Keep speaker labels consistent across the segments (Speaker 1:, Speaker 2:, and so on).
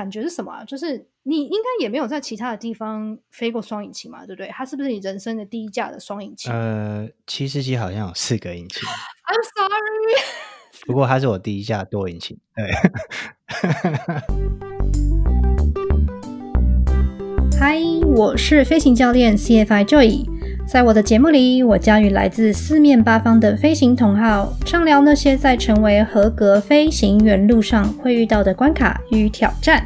Speaker 1: 感觉是什么啊？就是你应该也没有在其他的地方飞过双引擎嘛，对不对？它是不是你人生的第一架的双引擎？
Speaker 2: 呃，七四七好像有四个引擎，
Speaker 1: I'm sorry。
Speaker 2: 不过它是我第一架多引擎。对，
Speaker 1: 嗨，我是飞行教练 CFI Joy。在我的节目里，我将与来自四面八方的飞行同好畅聊那些在成为合格飞行员路上会遇到的关卡与挑战。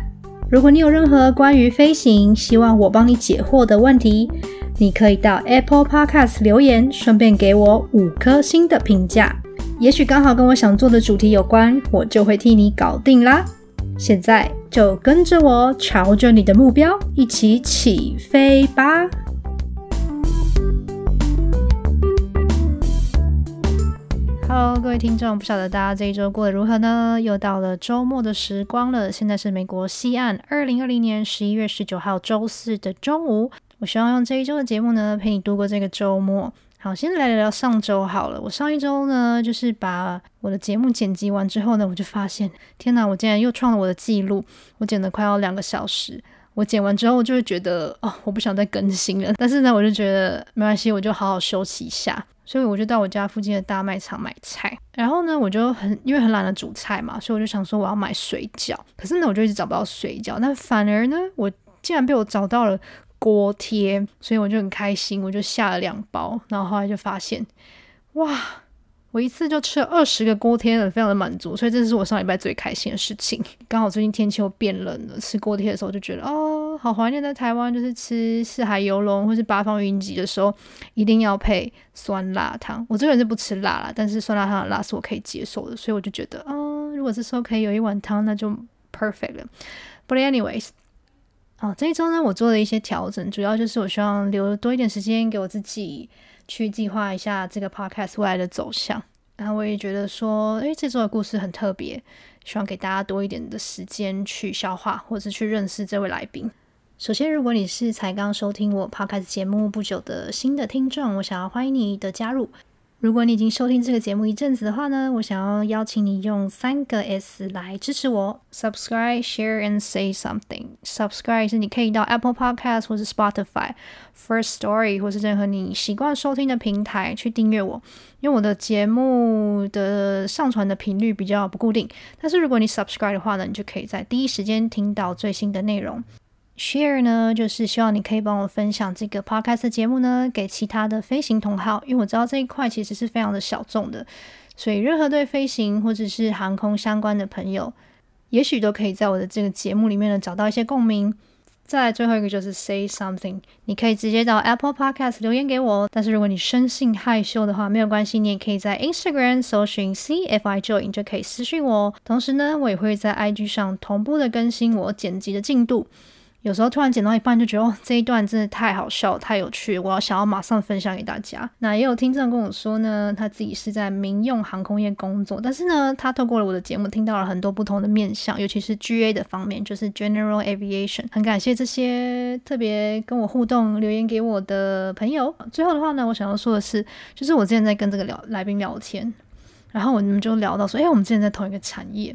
Speaker 1: 如果你有任何关于飞行希望我帮你解惑的问题，你可以到 Apple Podcast 留言，顺便给我五颗星的评价。也许刚好跟我想做的主题有关，我就会替你搞定啦。现在就跟着我，朝着你的目标一起起飞吧！Hello，各位听众，不晓得大家这一周过得如何呢？又到了周末的时光了，现在是美国西岸二零二零年十一月十九号周四的中午。我希望用这一周的节目呢，陪你度过这个周末。好，先来聊聊上周好了。我上一周呢，就是把我的节目剪辑完之后呢，我就发现，天哪，我竟然又创了我的记录，我剪了快要两个小时。我剪完之后，就会觉得哦，我不想再更新了。但是呢，我就觉得没关系，我就好好休息一下。所以我就到我家附近的大卖场买菜。然后呢，我就很因为很懒得煮菜嘛，所以我就想说我要买水饺。可是呢，我就一直找不到水饺。但反而呢，我竟然被我找到了锅贴，所以我就很开心，我就下了两包。然后后来就发现，哇！我一次就吃了二十个锅贴了，非常的满足，所以这是我上礼拜最开心的事情。刚好最近天气又变冷了，吃锅贴的时候就觉得哦，好怀念在台湾，就是吃四海游龙或是八方云集的时候，一定要配酸辣汤。我这个人是不吃辣啦，但是酸辣汤的辣是我可以接受的，所以我就觉得，嗯，如果这时候可以有一碗汤，那就 perfect 了。But anyways，哦，这一周呢，我做了一些调整，主要就是我希望留多一点时间给我自己。去计划一下这个 podcast 未来的走向，然后我也觉得说，诶，这周的故事很特别，希望给大家多一点的时间去消化，或是去认识这位来宾。首先，如果你是才刚收听我 podcast 节目不久的新的听众，我想要欢迎你的加入。如果你已经收听这个节目一阵子的话呢，我想要邀请你用三个 S 来支持我：Subscribe、Share and Say Something。Subscribe 是你可以到 Apple Podcast 或是 Spotify、First Story 或是任何你习惯收听的平台去订阅我，因为我的节目的上传的频率比较不固定。但是如果你 Subscribe 的话呢，你就可以在第一时间听到最新的内容。Share 呢，就是希望你可以帮我分享这个 podcast 节目呢，给其他的飞行同好，因为我知道这一块其实是非常的小众的，所以任何对飞行或者是航空相关的朋友，也许都可以在我的这个节目里面呢找到一些共鸣。再来最后一个就是 say something，你可以直接到 Apple Podcast 留言给我，但是如果你生性害羞的话，没有关系，你也可以在 Instagram 搜寻 CFI Joy，就可以私讯我。同时呢，我也会在 IG 上同步的更新我剪辑的进度。有时候突然剪到一半就觉得哦，这一段真的太好笑、太有趣，我要想要马上分享给大家。那也有听众跟我说呢，他自己是在民用航空业工作，但是呢，他透过了我的节目听到了很多不同的面向，尤其是 GA 的方面，就是 General Aviation。很感谢这些特别跟我互动、留言给我的朋友。最后的话呢，我想要说的是，就是我之前在跟这个聊来宾聊天，然后我们就聊到说，哎，我们之前在同一个产业。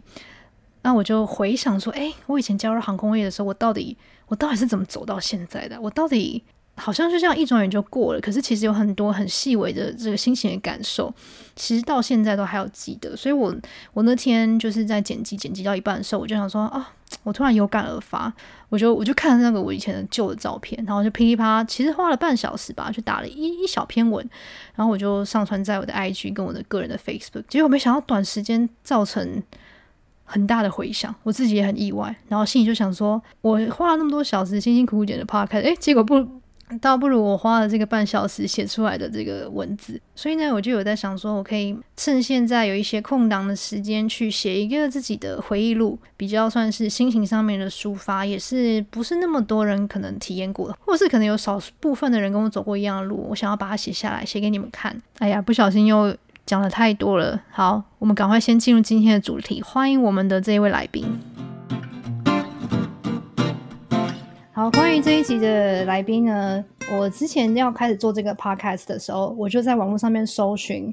Speaker 1: 那我就回想说，哎，我以前加入航空业的时候，我到底我到底是怎么走到现在的？我到底好像就这样一转眼就过了，可是其实有很多很细微的这个心情的感受，其实到现在都还有记得。所以我我那天就是在剪辑剪辑到一半的时候，我就想说啊，我突然有感而发，我就我就看那个我以前的旧的照片，然后就噼里啪啦，其实花了半小时吧，就打了一一小篇文，然后我就上传在我的 IG 跟我的个人的 Facebook，结果没想到短时间造成。很大的回响，我自己也很意外，然后心里就想说，我花了那么多小时辛辛苦苦剪的 podcast，哎，结果不倒不如我花了这个半小时写出来的这个文字，所以呢，我就有在想说，我可以趁现在有一些空档的时间，去写一个自己的回忆录，比较算是心情上面的抒发，也是不是那么多人可能体验过的，或是可能有少部分的人跟我走过一样的路，我想要把它写下来，写给你们看。哎呀，不小心又。讲的太多了，好，我们赶快先进入今天的主题，欢迎我们的这一位来宾。好，关于这一集的来宾呢，我之前要开始做这个 podcast 的时候，我就在网络上面搜寻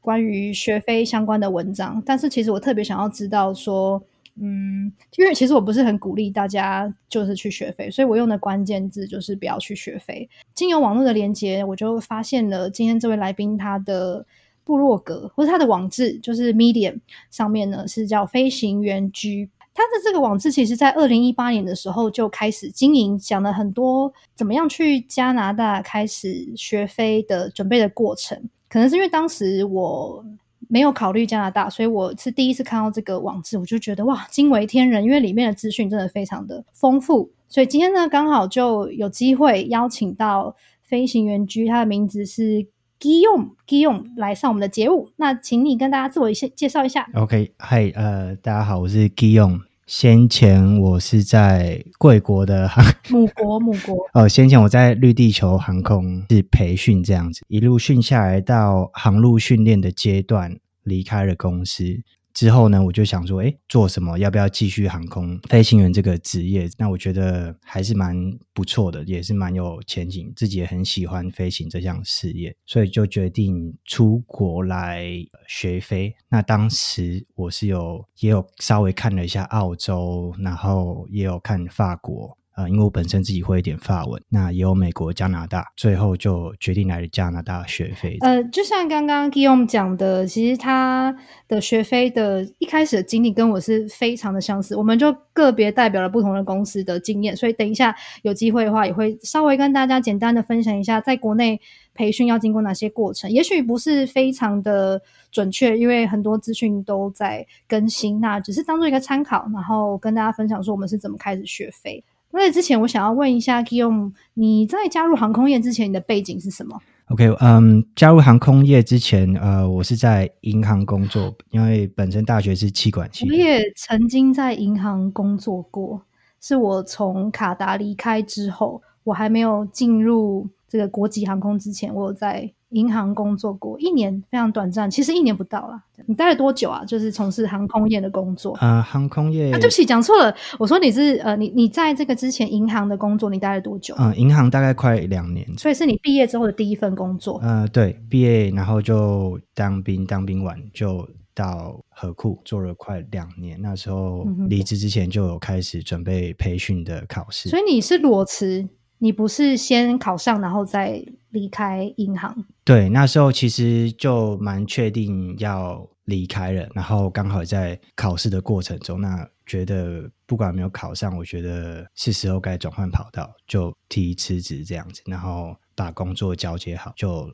Speaker 1: 关于学费相关的文章，但是其实我特别想要知道说，嗯，因为其实我不是很鼓励大家就是去学费，所以我用的关键字就是不要去学费。经由网络的连接，我就发现了今天这位来宾他的部落格或者他的网志，就是 Medium 上面呢是叫飞行员居。他的这个网志其实，在二零一八年的时候就开始经营，讲了很多怎么样去加拿大开始学飞的准备的过程。可能是因为当时我没有考虑加拿大，所以我是第一次看到这个网志，我就觉得哇，惊为天人，因为里面的资讯真的非常的丰富。所以今天呢，刚好就有机会邀请到飞行员居，他的名字是。Guillaume，Guillaume 来上我们的节目，那请你跟大家自我一些介绍一下。
Speaker 2: OK，嗨，呃，大家好，我是 Guillaume。先前我是在贵国的航
Speaker 1: 母国，母国。
Speaker 2: 哦，先前我在绿地球航空是培训这样子，一路训下来到航路训练的阶段，离开了公司。之后呢，我就想说，哎，做什么？要不要继续航空飞行员这个职业？那我觉得还是蛮不错的，也是蛮有前景，自己也很喜欢飞行这项事业，所以就决定出国来学飞。那当时我是有也有稍微看了一下澳洲，然后也有看法国。呃，因为我本身自己会一点法文，那也有美国、加拿大，最后就决定来加拿大学费。
Speaker 1: 呃，就像刚刚 Guillaume 讲的，其实他的学费的一开始的经历跟我是非常的相似，我们就个别代表了不同的公司的经验，所以等一下有机会的话，也会稍微跟大家简单的分享一下，在国内培训要经过哪些过程，也许不是非常的准确，因为很多资讯都在更新，那只是当做一个参考，然后跟大家分享说我们是怎么开始学飞。在之前，我想要问一下 Guillaume，你在加入航空业之前，你的背景是什么
Speaker 2: ？OK，嗯，加入航空业之前，呃，我是在银行工作，因为本身大学是气管系。
Speaker 1: 我也曾经在银行工作过，是我从卡达离开之后，我还没有进入这个国际航空之前，我有在。银行工作过一年，非常短暂，其实一年不到啦。你待了多久啊？就是从事航空业的工作。
Speaker 2: 呃，航空业。
Speaker 1: 啊，对不起，讲错了。我说你是呃，你你在这个之前银行的工作，你待了多久？
Speaker 2: 嗯，银行大概快两年。
Speaker 1: 所以是你毕业之后的第一份工作。
Speaker 2: 呃，对，毕业然后就当兵，当兵完就到河库做了快两年。那时候离职之前就有开始准备培训的考试。
Speaker 1: 所以你是裸辞。你不是先考上，然后再离开银行？
Speaker 2: 对，那时候其实就蛮确定要离开了，然后刚好在考试的过程中，那觉得不管没有考上，我觉得是时候该转换跑道，就提辞职这样子，然后把工作交接好就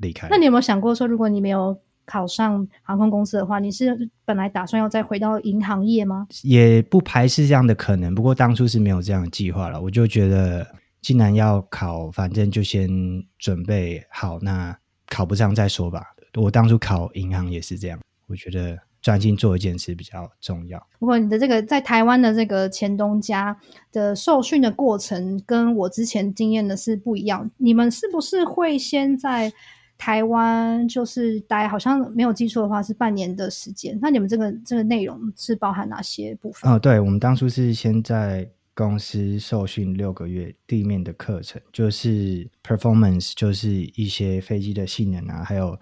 Speaker 2: 离开。
Speaker 1: 那你有没有想过说，如果你没有考上航空公司的话，你是本来打算要再回到银行业吗？
Speaker 2: 也不排斥这样的可能，不过当初是没有这样的计划了，我就觉得。既然要考，反正就先准备好。那考不上再说吧。我当初考银行也是这样，我觉得专心做一件事比较重要。
Speaker 1: 不过你的这个在台湾的这个前东家的受训的过程，跟我之前经验的是不一样。你们是不是会先在台湾就是待？好像没有记错的话是半年的时间。那你们这个这个内容是包含哪些部分？
Speaker 2: 哦，对，我们当初是先在。公司受训六个月，地面的课程就是 performance，就是一些飞机的性能啊，还有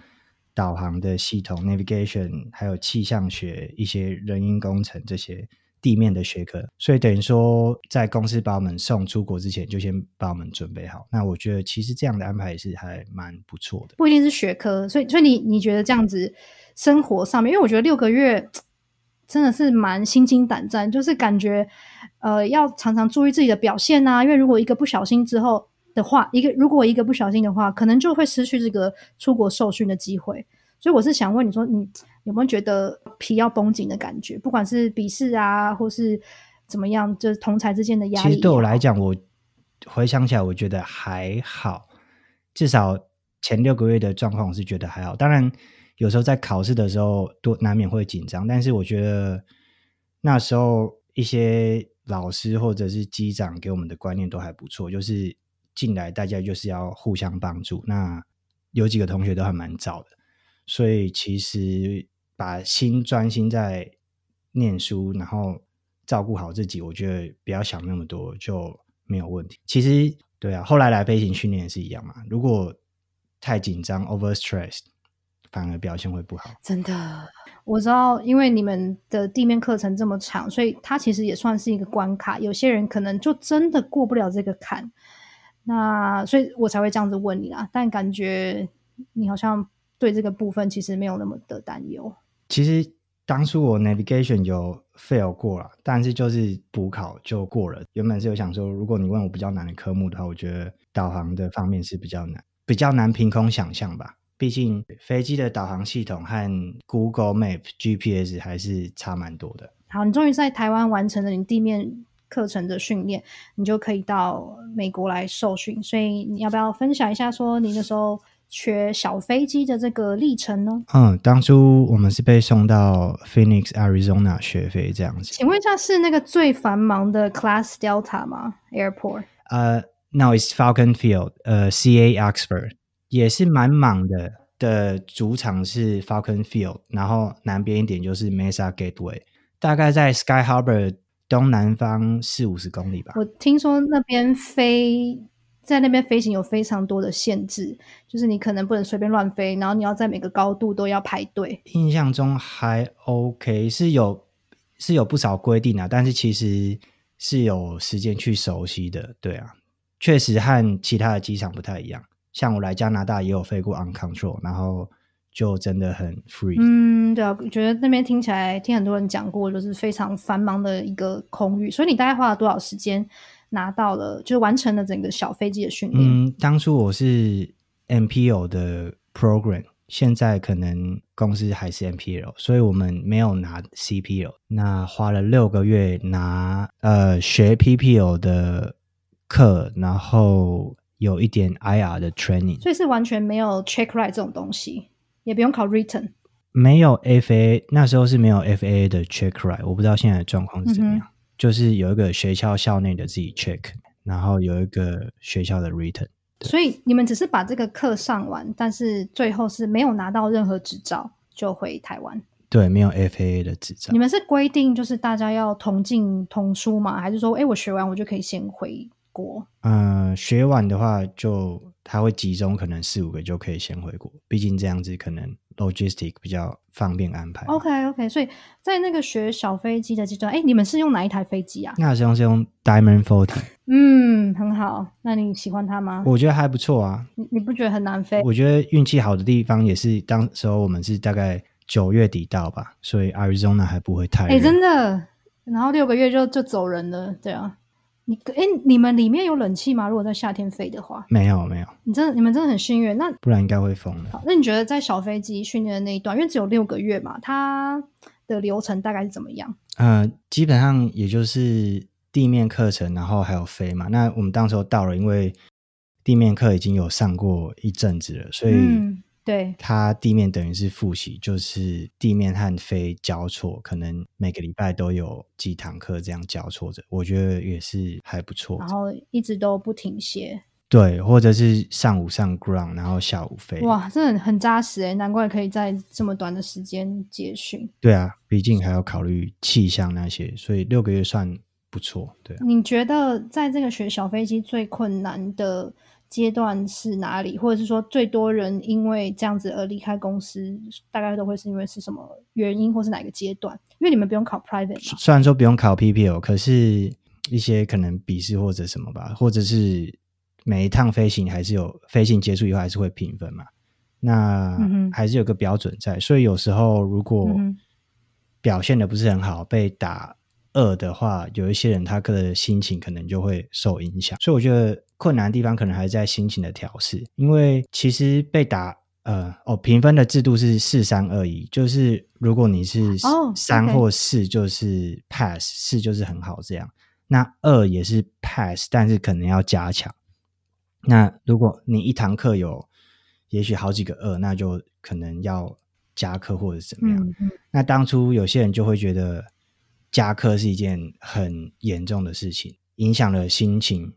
Speaker 2: 导航的系统 navigation，还有气象学一些人因工程这些地面的学科。所以等于说，在公司把我们送出国之前，就先把我们准备好。那我觉得其实这样的安排是还蛮不错的。
Speaker 1: 不一定是学科，所以所以你你觉得这样子生活上面，因为我觉得六个月。真的是蛮心惊胆战，就是感觉，呃，要常常注意自己的表现呐。因为如果一个不小心之后的话，一个如果一个不小心的话，可能就会失去这个出国受训的机会。所以我是想问你说，你有没有觉得皮要绷紧的感觉？不管是笔试啊，或是怎么样，就是同才之间的压
Speaker 2: 力。其实对我来讲，我回想起来，我觉得还好，至少前六个月的状况，我是觉得还好。当然。有时候在考试的时候，多难免会紧张，但是我觉得那时候一些老师或者是机长给我们的观念都还不错，就是进来大家就是要互相帮助。那有几个同学都还蛮早的，所以其实把心专心在念书，然后照顾好自己，我觉得不要想那么多就没有问题。其实对啊，后来来飞行训练也是一样嘛，如果太紧张，over stress。反而表现会不好。
Speaker 1: 真的，我知道，因为你们的地面课程这么长，所以它其实也算是一个关卡。有些人可能就真的过不了这个坎，那所以我才会这样子问你啦。但感觉你好像对这个部分其实没有那么的担忧。
Speaker 2: 其实当初我 navigation 有 fail 过了，但是就是补考就过了。原本是有想说，如果你问我比较难的科目的话，我觉得导航的方面是比较难，比较难凭空想象吧。毕竟飞机的导航系统和 Google Map GPS 还是差蛮多的。
Speaker 1: 好，你终于在台湾完成了你地面课程的训练，你就可以到美国来受训。所以你要不要分享一下，说你那时候学小飞机的这个历程呢？
Speaker 2: 嗯，当初我们是被送到 Phoenix Arizona 学飞这样子。
Speaker 1: 请问一下，是那个最繁忙的 Class Delta 吗？Airport？
Speaker 2: 呃，No, it's Falcon Field，呃，CA Oxford。也是蛮忙的，的主场是 Falcon Field，然后南边一点就是 Mesa Gateway，大概在 Sky Harbor 东南方四五十公里吧。
Speaker 1: 我听说那边飞在那边飞行有非常多的限制，就是你可能不能随便乱飞，然后你要在每个高度都要排队。
Speaker 2: 印象中还 OK，是有是有不少规定啊，但是其实是有时间去熟悉的。对啊，确实和其他的机场不太一样。像我来加拿大也有飞过 on control，然后就真的很 free。
Speaker 1: 嗯，对啊，觉得那边听起来听很多人讲过，就是非常繁忙的一个空域。所以你大概花了多少时间拿到了，就是完成了整个小飞机的训练？
Speaker 2: 嗯，当初我是 MPO 的 program，现在可能公司还是 MPO，所以我们没有拿 CPO。那花了六个月拿呃学 PPO 的课，然后。有一点 IR 的 training，
Speaker 1: 所以是完全没有 check right 这种东西，也不用考 written，
Speaker 2: 没有 FA，那时候是没有 FA 的 check right，我不知道现在的状况是怎么样。就是有一个学校校内的自己 check，然后有一个学校的 written。
Speaker 1: 所以你们只是把这个课上完，但是最后是没有拿到任何执照就回台湾。
Speaker 2: 对，没有 FA 的执照。
Speaker 1: 你们是规定就是大家要同进同出吗？还是说，哎，我学完我就可以先回？
Speaker 2: 嗯，学完的话，就他会集中，可能四五个就可以先回国。毕竟这样子可能 logistic 比较方便安排。
Speaker 1: OK OK，所以在那个学小飞机的阶段，哎，你们是用哪一台飞机啊？
Speaker 2: 那时候是用 Diamond Forty。
Speaker 1: 嗯，很好。那你喜欢它吗？
Speaker 2: 我觉得还不错啊。
Speaker 1: 你你不觉得很难飞？
Speaker 2: 我觉得运气好的地方也是，当时候我们是大概九月底到吧，所以 Arizona 还不会太
Speaker 1: 哎，真的。然后六个月就就走人了，对啊。你哎，你们里面有冷气吗？如果在夏天飞的话，
Speaker 2: 没有没有。
Speaker 1: 你真的你们真的很幸运，那
Speaker 2: 不然应该会疯的。
Speaker 1: 好，那你觉得在小飞机训练的那一段，因为只有六个月嘛，它的流程大概是怎么样？
Speaker 2: 呃，基本上也就是地面课程，然后还有飞嘛。那我们当时候到了，因为地面课已经有上过一阵子了，所以。
Speaker 1: 对，
Speaker 2: 它地面等于是复习，就是地面和飞交错，可能每个礼拜都有几堂课这样交错着，我觉得也是还不错。
Speaker 1: 然后一直都不停歇，
Speaker 2: 对，或者是上午上 ground，然后下午飞。
Speaker 1: 哇，真的很扎实哎，难怪可以在这么短的时间结训。
Speaker 2: 对啊，毕竟还要考虑气象那些，所以六个月算不错。对，
Speaker 1: 你觉得在这个学小飞机最困难的？阶段是哪里，或者是说最多人因为这样子而离开公司，大概都会是因为是什么原因，或是哪个阶段？因为你们不用考 private，
Speaker 2: 虽然说不用考 PPL，可是一些可能笔试或者什么吧，或者是每一趟飞行还是有飞行结束以后还是会评分嘛，那还是有个标准在，所以有时候如果表现的不是很好，被打。二的话，有一些人他的心情可能就会受影响，所以我觉得困难的地方可能还是在心情的调试。因为其实被打，呃，哦，评分的制度是四三二一，就是如果你是三或四，就是 pass，四就是很好这样。那二也是 pass，但是可能要加强。那如果你一堂课有也许好几个二，那就可能要加课或者怎么样。那当初有些人就会觉得。加课是一件很严重的事情，影响了心情，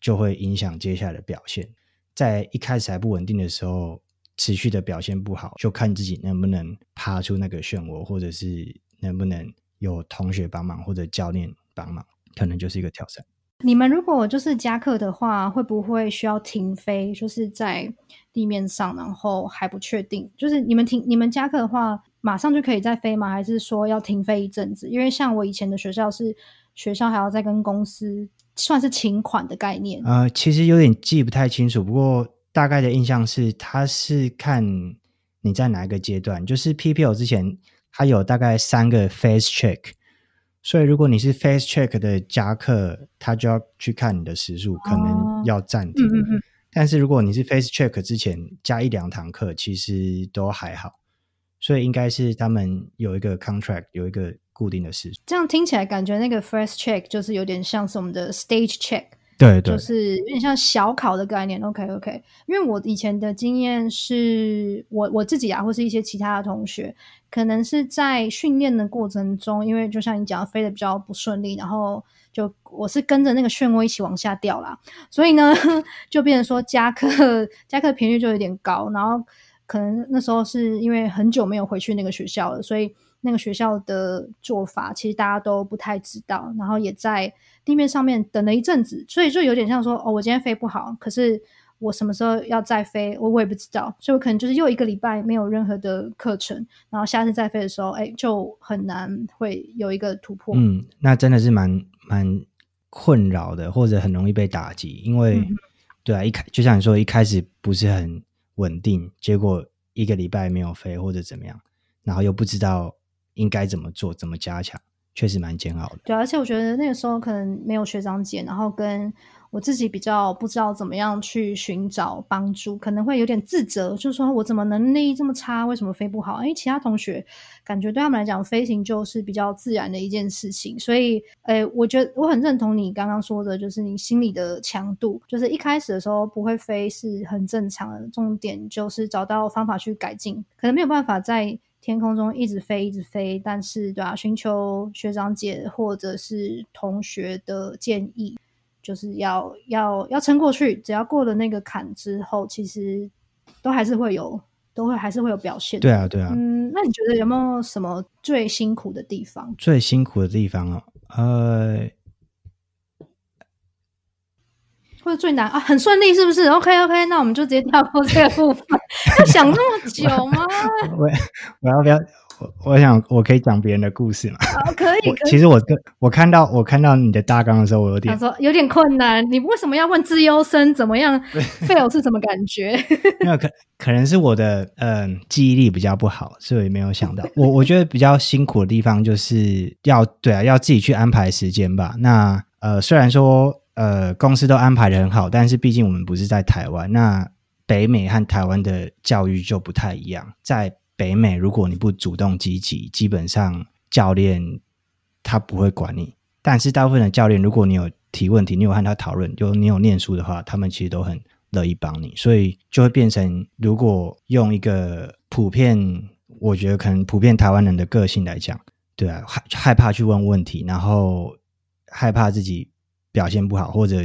Speaker 2: 就会影响接下来的表现。在一开始还不稳定的时候，持续的表现不好，就看自己能不能爬出那个漩涡，或者是能不能有同学帮忙或者教练帮忙，可能就是一个挑战。
Speaker 1: 你们如果就是加课的话，会不会需要停飞？就是在地面上，然后还不确定。就是你们停你们加课的话，马上就可以再飞吗？还是说要停飞一阵子？因为像我以前的学校是学校还要再跟公司算是请款的概念。
Speaker 2: 呃，其实有点记不太清楚，不过大概的印象是，他是看你在哪一个阶段。就是 PPL 之前，它有大概三个 face check，所以如果你是 face check 的加课，他就要去看你的时数，可能要暂停。
Speaker 1: 嗯嗯嗯。
Speaker 2: 但是如果你是 face check 之前加一两堂课，其实都还好。所以应该是他们有一个 contract，有一个固定的时数。
Speaker 1: 这样听起来感觉那个 first check 就是有点像是我们的 stage check，
Speaker 2: 对对，
Speaker 1: 就是有点像小考的概念。OK OK，因为我以前的经验是我我自己啊，或是一些其他的同学，可能是在训练的过程中，因为就像你讲，飞的比较不顺利，然后就我是跟着那个漩涡一起往下掉啦，所以呢，就变成说加课加课频率就有点高，然后。可能那时候是因为很久没有回去那个学校了，所以那个学校的做法其实大家都不太知道。然后也在地面上面等了一阵子，所以就有点像说：“哦，我今天飞不好，可是我什么时候要再飞，我我也不知道。”所以我可能就是又一个礼拜没有任何的课程，然后下次再飞的时候，哎，就很难会有一个突破。
Speaker 2: 嗯，那真的是蛮蛮困扰的，或者很容易被打击，因为对啊，一开就像你说，一开始不是很。稳定，结果一个礼拜没有飞或者怎么样，然后又不知道应该怎么做，怎么加强，确实蛮煎熬的。
Speaker 1: 对，而且我觉得那个时候可能没有学长姐，然后跟。我自己比较不知道怎么样去寻找帮助，可能会有点自责，就是说我怎么能力这么差，为什么飞不好？因为，其他同学感觉对他们来讲，飞行就是比较自然的一件事情，所以，诶，我觉得我很认同你刚刚说的，就是你心里的强度，就是一开始的时候不会飞是很正常的，重点就是找到方法去改进，可能没有办法在天空中一直飞一直飞，但是对啊，寻求学长姐或者是同学的建议。就是要要要撑过去，只要过了那个坎之后，其实都还是会有，都会还是会有表现。
Speaker 2: 对啊，对啊。
Speaker 1: 嗯，那你觉得有没有什么最辛苦的地方？
Speaker 2: 最辛苦的地方哦，呃，
Speaker 1: 或者最难啊？很顺利是不是？OK OK，那我们就直接跳过这个部分。要想那么久吗？
Speaker 2: 我我要不要？我我想我可以讲别人的故事嘛？
Speaker 1: 好，可以。
Speaker 2: 其实我跟我看到我看到你的大纲的时候，我有点
Speaker 1: 他说有点困难。你为什么要问自优生怎么样？费友 是什么感觉？
Speaker 2: 没有可可能是我的嗯记忆力比较不好，所以没有想到。我我觉得比较辛苦的地方就是要对啊，要自己去安排时间吧。那呃，虽然说呃公司都安排的很好，但是毕竟我们不是在台湾。那北美和台湾的教育就不太一样，在。北美，如果你不主动积极，基本上教练他不会管你。但是大部分的教练，如果你有提问题，你有和他讨论，就你有念书的话，他们其实都很乐意帮你。所以就会变成，如果用一个普遍，我觉得可能普遍台湾人的个性来讲，对啊，害害怕去问问题，然后害怕自己表现不好，或者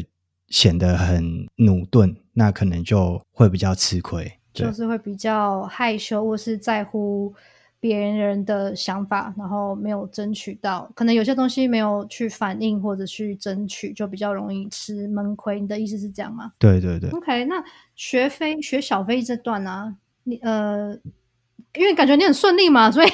Speaker 2: 显得很努钝，那可能就会比较吃亏。
Speaker 1: 就是会比较害羞，或是在乎别人的想法，然后没有争取到，可能有些东西没有去反映或者去争取，就比较容易吃闷亏。你的意思是这样吗？
Speaker 2: 对对对。
Speaker 1: OK，那学飞学小飞这段呢？你呃，因为感觉你很顺利嘛，所以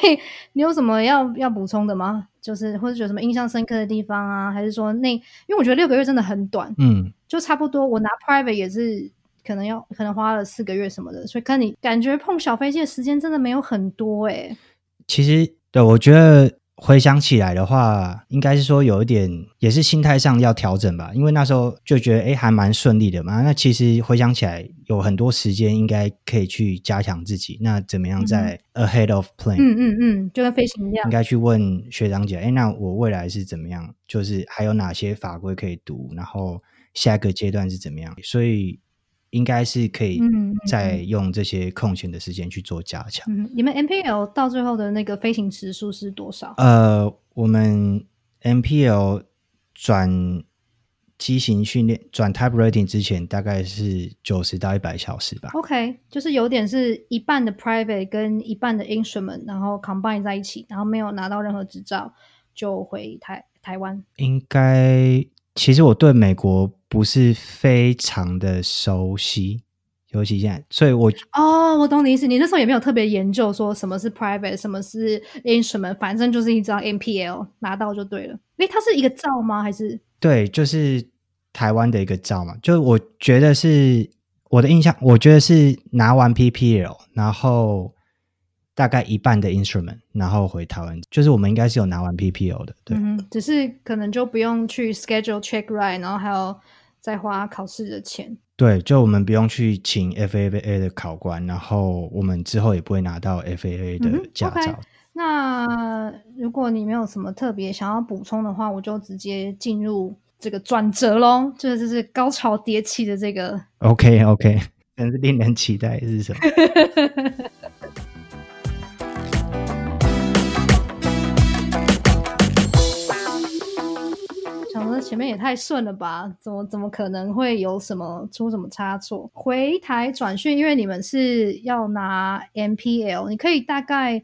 Speaker 1: 你有什么要要补充的吗？就是或者有什么印象深刻的地方啊？还是说那因为我觉得六个月真的很短，
Speaker 2: 嗯，
Speaker 1: 就差不多。我拿 private 也是。可能要可能花了四个月什么的，所以看你感觉碰小飞机的时间真的没有很多哎。
Speaker 2: 其实对我觉得回想起来的话，应该是说有一点也是心态上要调整吧，因为那时候就觉得哎还蛮顺利的嘛。那其实回想起来有很多时间应该可以去加强自己。那怎么样在 ahead of plan？
Speaker 1: 嗯嗯嗯，就跟飞行一样，
Speaker 2: 应该去问学长姐，哎，那我未来是怎么样？就是还有哪些法规可以读？然后下一个阶段是怎么样？所以。应该是可以再用这些空闲的时间去做加强。
Speaker 1: 嗯，你们 MPL 到最后的那个飞行时数是多少？
Speaker 2: 呃，我们 MPL 转机型训练转 Type Rating 之前大概是九十到一百小时吧。
Speaker 1: OK，就是有点是一半的 Private 跟一半的 Instrument，然后 combine 在一起，然后没有拿到任何执照就回台台湾。
Speaker 2: 应该其实我对美国不是非常的熟悉，尤其现在，所以我
Speaker 1: 哦，我懂你意思。你那时候也没有特别研究说什么是 private，什么是 instrument，反正就是一张 NPL 拿到就对了。诶，它是一个照吗？还是
Speaker 2: 对，就是台湾的一个照嘛。就我觉得是我的印象，我觉得是拿完 PPL，然后大概一半的 instrument，然后回台湾，就是我们应该是有拿完 PPO 的，对。
Speaker 1: 嗯，只是可能就不用去 schedule check right，然后还要再花考试的钱。
Speaker 2: 对，就我们不用去请 FAA 的考官，然后我们之后也不会拿到 FAA 的驾照。
Speaker 1: 那如果你没有什么特别想要补充的话，我就直接进入这个转折喽，这就是高潮迭起的这个
Speaker 2: OK OK，真是令人期待是什么？
Speaker 1: 前面也太顺了吧？怎么怎么可能会有什么出什么差错？回台转训，因为你们是要拿 MPL，你可以大概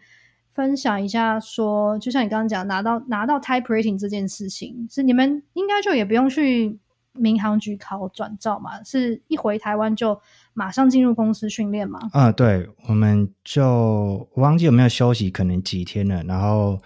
Speaker 1: 分享一下说，就像你刚刚讲，拿到拿到 type rating 这件事情，是你们应该就也不用去民航局考转照嘛？是一回台湾就马上进入公司训练吗？
Speaker 2: 嗯，对，我们就我忘记有没有休息，可能几天了，然后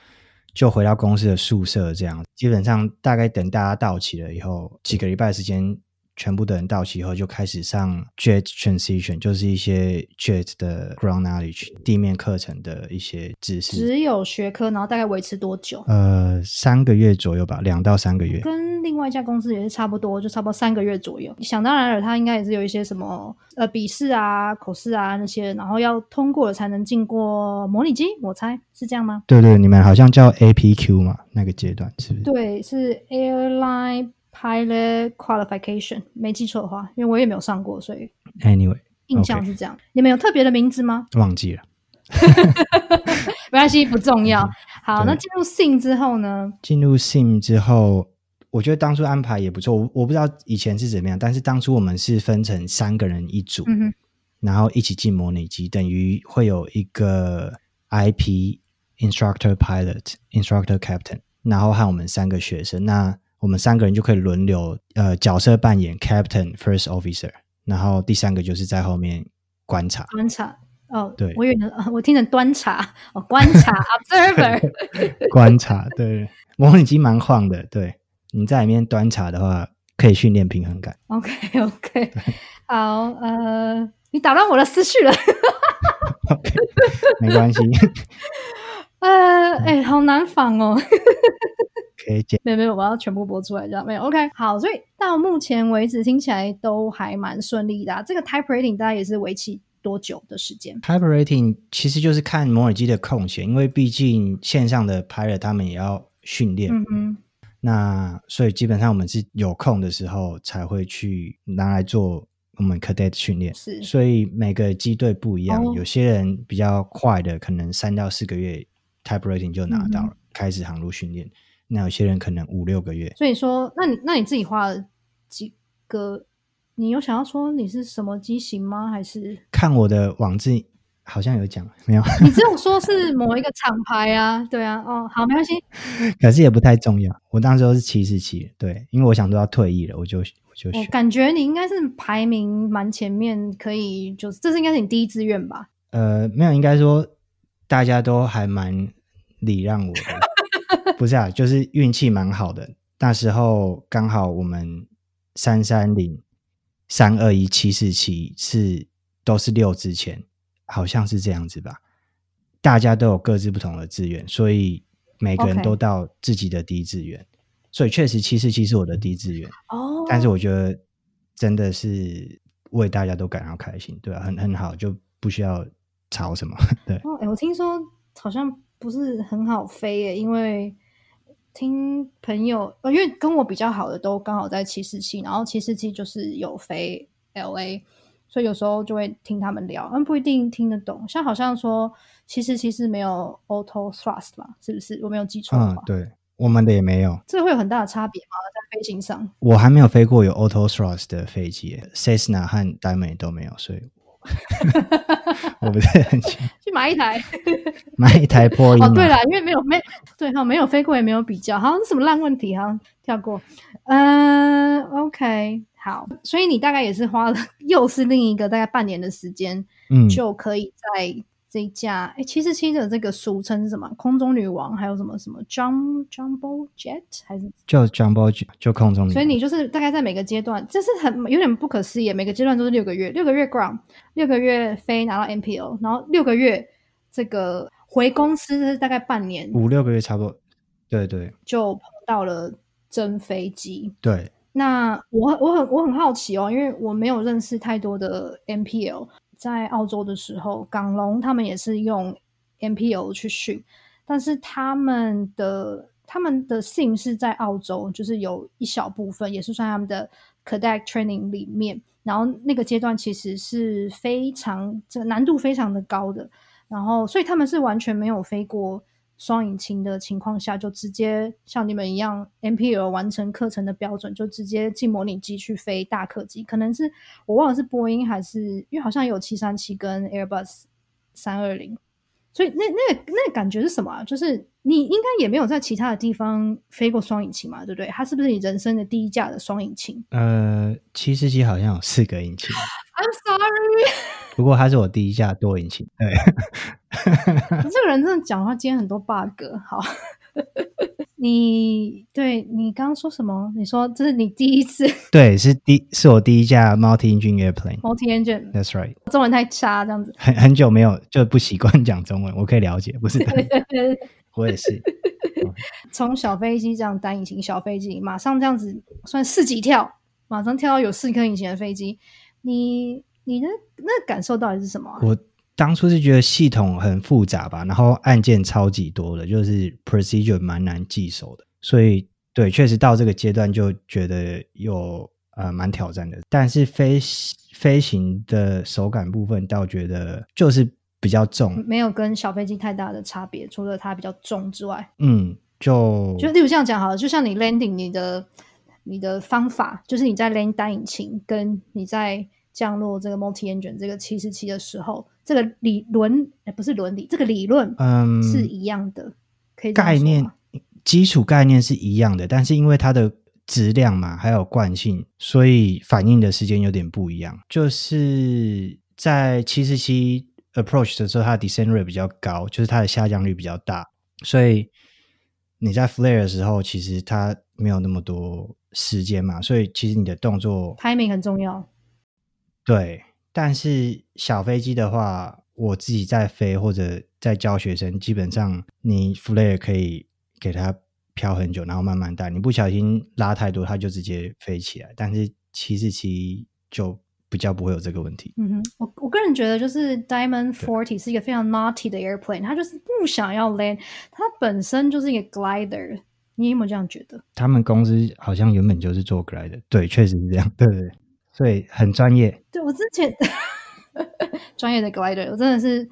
Speaker 2: 就回到公司的宿舍，这样基本上大概等大家到齐了以后，几个礼拜时间，全部的人到齐以后，就开始上 Jet Transition，就是一些 Jet 的 Ground Knowledge 地面课程的一些知识。
Speaker 1: 只有学科，然后大概维持多久？
Speaker 2: 呃，三个月左右吧，两到三个月。
Speaker 1: 跟另外一家公司也是差不多，就差不多三个月左右。想当然了，他应该也是有一些什么呃笔试啊、口试啊那些，然后要通过了才能进过模拟机，我猜是这样吗？
Speaker 2: 对对，你们好像叫 APQ 嘛，那个阶段是不是？
Speaker 1: 对，是 Airline Pilot Qualification，没记错的话，因为我也没有上过，所以
Speaker 2: Anyway，
Speaker 1: 印象是这样。你们有特别的名字吗？
Speaker 2: 忘记了。
Speaker 1: 没关系，不重要。好，那进入 Sim 之后呢？
Speaker 2: 进入 Sim 之后，我觉得当初安排也不错。我我不知道以前是怎么样，但是当初我们是分成三个人一组，
Speaker 1: 嗯，
Speaker 2: 然后一起进模拟机，等于会有一个 IP instructor pilot instructor captain，然后和我们三个学生，那我们三个人就可以轮流呃角色扮演 captain first officer，然后第三个就是在后面观察。
Speaker 1: 观察。哦，
Speaker 2: 对
Speaker 1: 我以为我听成端茶哦，观察 observer。
Speaker 2: 观察，对，模拟机蛮晃的，对，你在里面端茶的话，可以训练平衡感。
Speaker 1: OK OK，好，呃，你打乱我的思绪了。
Speaker 2: OK，没关系，
Speaker 1: 呃，哎、好难仿哦。
Speaker 2: 可以剪。
Speaker 1: 没有没有，我要全部播出来，这样没有 OK。好，所以到目前为止听起来都还蛮顺利的啊、这个 type rating 大概也是为期多久的时间
Speaker 2: ？Type rating 其实就是看摩尔基的空闲，因为毕竟线上的 pilot 他们也要训练，
Speaker 1: 嗯哼，
Speaker 2: 那所以基本上我们是有空的时候才会去拿来做我们 cadet 训练。
Speaker 1: 是
Speaker 2: 所以每个机队不一样，
Speaker 1: 哦
Speaker 2: 有些人比较快的，可能三到四个月 type rating 就拿到了，
Speaker 1: 嗯
Speaker 2: 开始航路训练。那有些人可能五六个月。
Speaker 1: 所以说，那你那你自己花了几个？你有想要说你是什么机型吗？还是
Speaker 2: 看我的网志好像有讲，没有，
Speaker 1: 你只有说是某一个厂牌啊？对啊，哦，好，没关系。
Speaker 2: 可是也不太重要。我当时候是七十七，对，因为我想都要退役了，我就我就选。
Speaker 1: 我感觉你应该是排名蛮前面，可以就是这是应该是你第一志愿吧？
Speaker 2: 呃，没有，应该说大家都还蛮礼让我的，不是啊，就是运气蛮好的。那时候刚好我们三三零、三二一、七四七是都是六之前，好像是这样子吧。大家都有各自不同的志愿，所以每个人都到自己的第一志愿。所以确实七四七是我的第一志愿，
Speaker 1: 哦
Speaker 2: 但是我觉得真的是为大家都感到开心，对吧、很很好，就不需要吵什么。对，
Speaker 1: 我听说好像不是很好飞耶，因为听朋友，呃，因为跟我比较好的都刚好在七四七，然后七四七就是有飞 L A，所以有时候就会听他们聊，嗯，不一定听得懂。像好像说其实其实没有 auto thrust 嘛，是不是？我没有记错的话，，
Speaker 2: 嗯对，我们的也没有，
Speaker 1: 这会有很大的差别吗？在飞行上？
Speaker 2: 我还没有飞过有 auto thrust 的飞机，Cessna 和 Diamond 都没有，所以我 不是很清。
Speaker 1: 去买一台。
Speaker 2: 买一台 波音嘛，
Speaker 1: 哦，对了，因为没有没对哈，没有飞过也没有比较，好像是什么烂问题，好像跳过。嗯，OK，好，所以你大概也是花了 又是另一个大概半年的时间，
Speaker 2: 嗯，
Speaker 1: 就可以在这一架哎七四七的这个俗称是什么？空中女王，还有什么什么 Jum Jumbo Jet 还是？
Speaker 2: 叫 Jumbo Jet 就空中女王，
Speaker 1: 所以你就是大概在每个阶段，这是很有点不可思议，每个阶段都是六个月，六个月 ground，六个月飞拿到 MPO，然后六个月这个回公司是大概半年，
Speaker 2: 五六个月差不多，对对
Speaker 1: 就碰到了真飞机。
Speaker 2: 对，
Speaker 1: 那我我很我很好奇哦，因为我没有认识太多的 MPL，在澳洲的时候，港龙他们也是用 MPL 去训，但是他们的他们的 sim 是在澳洲，就是有一小部分也是算他们的 cadet training 里面，然后那个阶段其实是非常这个难度非常的高的，然后所以他们是完全没有飞过。双引擎的情况下，就直接像你们一样，MPL 完成课程的标准，就直接进模拟机去飞大客机。可能是我忘了是波音还是，因为好像有七三七跟 Airbus 三二零，所以那那那感觉是什么啊？就是你应该也没有在其他的地方飞过双引擎嘛，对不对？它是不是你人生的第一架的双引擎
Speaker 2: 呃，七十七好像有四个引擎？
Speaker 1: I'm sorry，
Speaker 2: 不过它是我第一架多引擎，对，
Speaker 1: 你这个人真的讲话今天很多 bug。好，你对你刚刚说什么？你说这是你第一次
Speaker 2: 对，是第是我第一架 multi engine airplane。
Speaker 1: multi
Speaker 2: engine，That's right，
Speaker 1: 中文太差这样子。
Speaker 2: 很很久没有就不习惯讲中文，我可以了解，不是的，我也是。
Speaker 1: 从小飞机这样单引擎小飞机，马上这样子算四级跳，马上跳到有四颗引擎的飞机，你你的那感受到底是什么啊、
Speaker 2: 我当初是觉得系统很复杂吧，然后按键超级多的，就是 procedure 蛮难记熟的，所以对，确实到这个阶段就觉得有呃蛮挑战的。但是飞飞行的手感部分，倒觉得就是比较重，
Speaker 1: 没有跟小飞机太大的差别，除了它比较重之外，
Speaker 2: 嗯，就
Speaker 1: 就例如这样讲好了，就像你 landing 你的你的方法，就是你在 land 单引擎跟你在降落这个 multi engine 这个七十七的时候，这个理论哎不是伦理，这个理论
Speaker 2: 嗯
Speaker 1: 是一样的，可以
Speaker 2: 概念基础概念是一样的，但是因为它的质量嘛，还有惯性，所以反应的时间有点不一样。就是在七十七 approach 的时候，它的 descent rate 比较高，就是它的下降率比较大，所以你在 flare 的时候，其实它没有那么多时间嘛，所以其实你的动作
Speaker 1: timing 很重要。
Speaker 2: 对，但是小飞机的话，我自己在飞或者在教学生，基本上你 flare 可以给它飘很久，然后慢慢带，你不小心拉太多，它就直接飞起来。但是七四七就比较不会有这个问题。
Speaker 1: 嗯哼，我我个人觉得就是 Diamond Forty 是一个非常 naughty 的 airplane，它就是不想要 land，它本身就是一个 glider。你有没有这样觉得？
Speaker 2: 他们公司好像原本就是做 glider，，对，确实是这样，对对对，所以很专业。
Speaker 1: 对我之前 专业的 glider，我真的是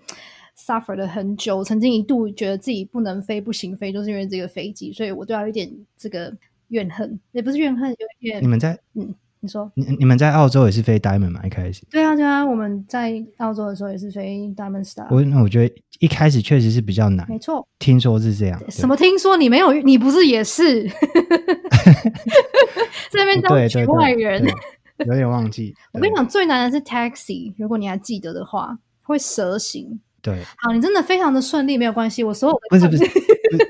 Speaker 1: suffer 了很久，我曾经一度觉得自己不能飞、不行飞，就是因为这个飞机，所以我对它有一点这个怨恨，也不是怨恨，有一点
Speaker 2: 你们在
Speaker 1: 嗯，你说
Speaker 2: 你你们在澳洲也是飞 Diamond 吗？一开始，
Speaker 1: 对啊对啊，我们在澳洲的时候也是飞 Diamond Star，
Speaker 2: 我那我觉得一开始确实是比较难，
Speaker 1: 没错。
Speaker 2: 听说是这样。
Speaker 1: 什么？听说你没有？你不是也是 在那边当局外人？
Speaker 2: 对有点忘记。对
Speaker 1: 我跟你讲，最难的是 taxi，如果你还记得的话，会蛇形。
Speaker 2: 对，
Speaker 1: 好，你真的非常的顺利，没有关系。我所有的
Speaker 2: 不是不是不是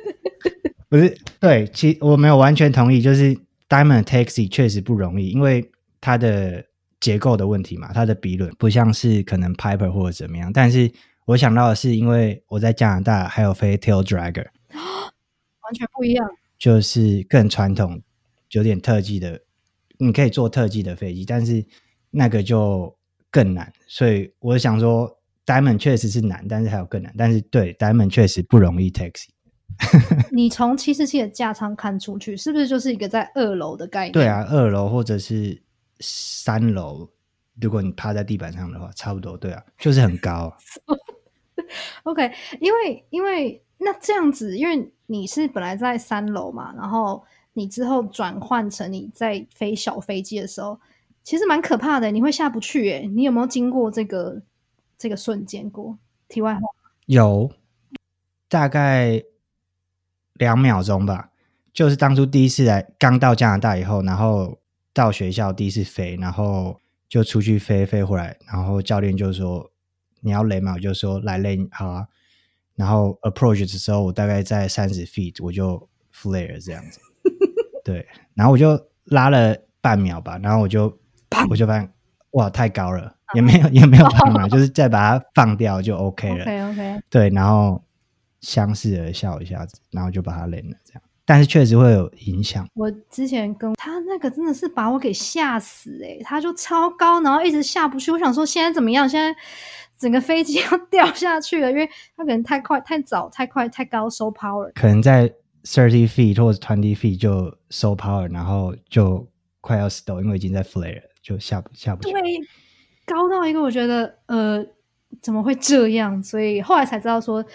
Speaker 2: 不是，对，其实我没有完全同意，就是 Diamond Taxi 确实不容易，因为它的结构的问题嘛，它的比轮不像是可能 Piper 或者怎么样。但是我想到的是，因为我在加拿大还有飞 Tail Dragger，
Speaker 1: 完全不一样。
Speaker 2: 就是更传统、有点特技的，你可以做特技的飞机，但是那个就更难。所以我想说，Diamond 确实是难，但是还有更难。但是对 Diamond 确实不容易 taxi。
Speaker 1: 你从七十七的架舱看出去，是不是就是一个在二楼的概念？
Speaker 2: 对，啊，二楼或者是三楼，如果你趴在地板上的话，差不多。对啊，就是很高啊。
Speaker 1: OK，因为因为那这样子，因为你是本来在三楼嘛，然后你之后转换成你在飞小飞机的时候，其实蛮可怕的，你会下不去耶。你有没有经过这个这个瞬间过？题外话，
Speaker 2: 有大概两秒钟吧，就是当初第一次来刚到加拿大以后，然后到学校第一次飞，然后就出去飞飞回来，然后教练就说你要雷嘛，我就说来雷好啊。然后 approach 的时候，我大概在三十 feet，我就 flare 这样子，对，然后我就拉了半秒吧，然后我就 我就发现哇太高了，也没有也没有 办法，就是再把它放掉就 OK 了。
Speaker 1: OK OK，
Speaker 2: 对，然后相视而笑一下子，然后就把他扔了，这样。但是确实会有影响，
Speaker 1: 我之前跟他那个真的是把我给吓死诶、他就超高，然后一直下不去。我想说现在怎么样？现在整个飞机 要掉下去了，因为他可能太快、太早、太快、太高收 power。
Speaker 2: 可能在 thirty feet 或者 twenty feet 就收 power，然后就快要 stall，因为已经在 flare 了，就下不下不去。
Speaker 1: 对，高到一个我觉得呃怎么会这样？所以后来才知道说，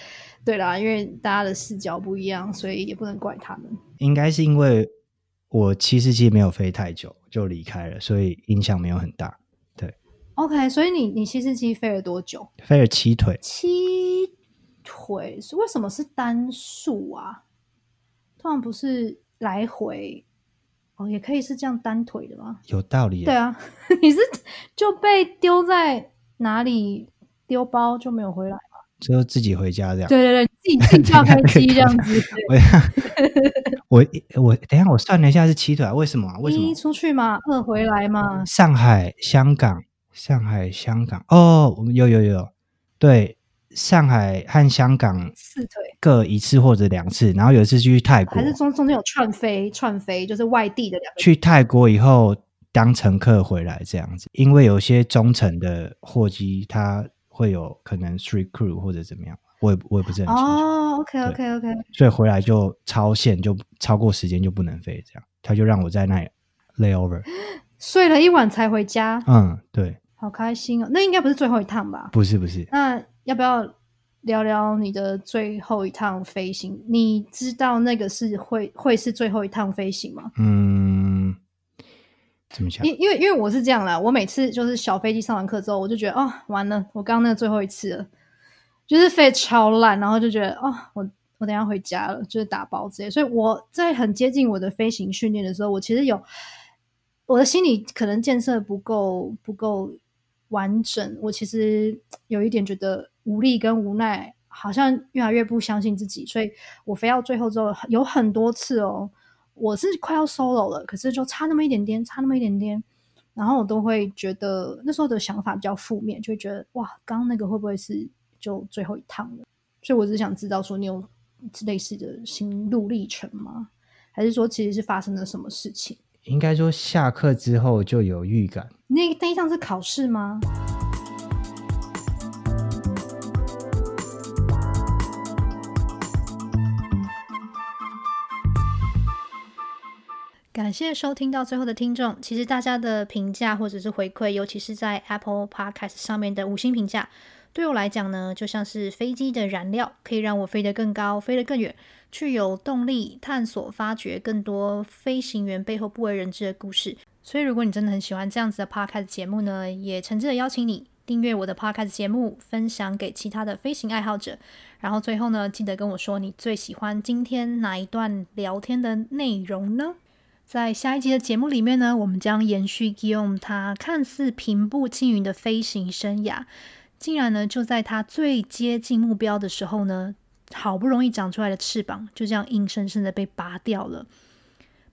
Speaker 1: 对啦，因为大家的视角不一样，所以也不能怪他们。
Speaker 2: 应该是因为我七十七没有飞太久就离开了，所以影响没有很大。
Speaker 1: 对 OK，所以你你七四七飞了多久？
Speaker 2: 飞了七腿，
Speaker 1: 七腿是为什么是单数啊？通常不是来回哦，也可以是这样单腿的吗？
Speaker 2: 有道理耶。
Speaker 1: 对啊，你是就被丢在哪里丢包就没有回来？
Speaker 2: 就自己回家这样。
Speaker 1: 对对对，自己自己叫飞机这样子。
Speaker 2: 我 我我等一下我算了一下是七腿啊？为什么啊？为什么
Speaker 1: 一？出去嘛，二回来嘛。
Speaker 2: 上海、香港、上海、香港哦，我们有有有，对，上海和香港
Speaker 1: 四腿
Speaker 2: 各一次或者两次，然后有一次去泰国
Speaker 1: 还，是中中间有串飞串飞，就是外地的两个。
Speaker 2: 去泰国以后当乘客回来这样子，因为有些中程的货机它会有可能 street crew 或者怎么样，我也我也不是很清楚，
Speaker 1: 哦，OK OK OK，
Speaker 2: 所以回来就超限，就超过时间就不能飞，这样他就让我在那里 lay over。
Speaker 1: 睡了一晚才回家，
Speaker 2: 嗯，对，
Speaker 1: 好开心哦。那应该不是最后一趟吧？
Speaker 2: 不是不是，
Speaker 1: 那要不要聊聊你的最后一趟飞行？你知道那个是会会是最后一趟飞行吗？
Speaker 2: 嗯，怎么讲？
Speaker 1: 因因为因为我是这样啦，我每次就是小飞机上完课之后，我就觉得哦，完了，我刚刚那个最后一次了，就是飞超烂，然后就觉得哦，我我等下回家了，就是打包之类。所以我在很接近我的飞行训练的时候，我其实有我的心理可能建设不够不够完整，我其实有一点觉得无力跟无奈，好像越来越不相信自己，所以我飞到最后之后，有很多次哦，我是快要 solo 了，可是就差那么一点点，差那么一点点，然后我都会觉得那时候的想法比较负面，就会觉得哇，刚刚那个会不会是就最后一趟了？所以我只是想知道说，你有类似的心路历程吗？还是说其实是发生了什么事情？
Speaker 2: 应该说下课之后就有预感，
Speaker 1: 那那一趟是考试吗？感谢收听到最后的听众。其实大家的评价或者是回馈，尤其是在 Apple Podcast 上面的五星评价，对我来讲呢，就像是飞机的燃料，可以让我飞得更高，飞得更远，去有动力探索、发掘更多飞行员背后不为人知的故事。所以，如果你真的很喜欢这样子的 podcast 节目呢，也诚挚的邀请你订阅我的 podcast 节目，分享给其他的飞行爱好者。然后最后呢，记得跟我说你最喜欢今天哪一段聊天的内容呢？在下一集的节目里面呢，我们将延续 Guillaume 他看似平步青云的飞行生涯，竟然呢就在他最接近目标的时候呢，好不容易长出来的翅膀就这样硬生生的被拔掉了。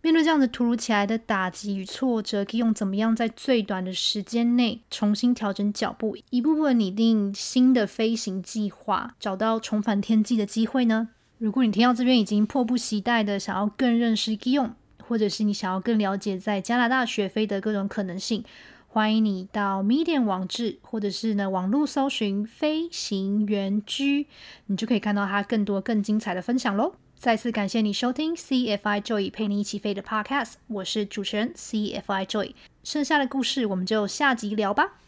Speaker 1: 面对这样子突如其来的打击与挫折，可以用怎么样在最短的时间内重新调整脚步，一步步拟定新的飞行计划，找到重返天际的机会呢？如果你听到这边已经迫不及待的想要更认识 Guillaume，或者是你想要更了解在加拿大学飞的各种可能性，欢迎你到 Medium 网志，或者是呢网络搜寻飞行员居，你就可以看到他更多更精彩的分享喽。再次感谢你收听 CFI Joy 陪你一起飞的 Podcast，我是主持人 CFI Joy，剩下的故事我们就下集聊吧。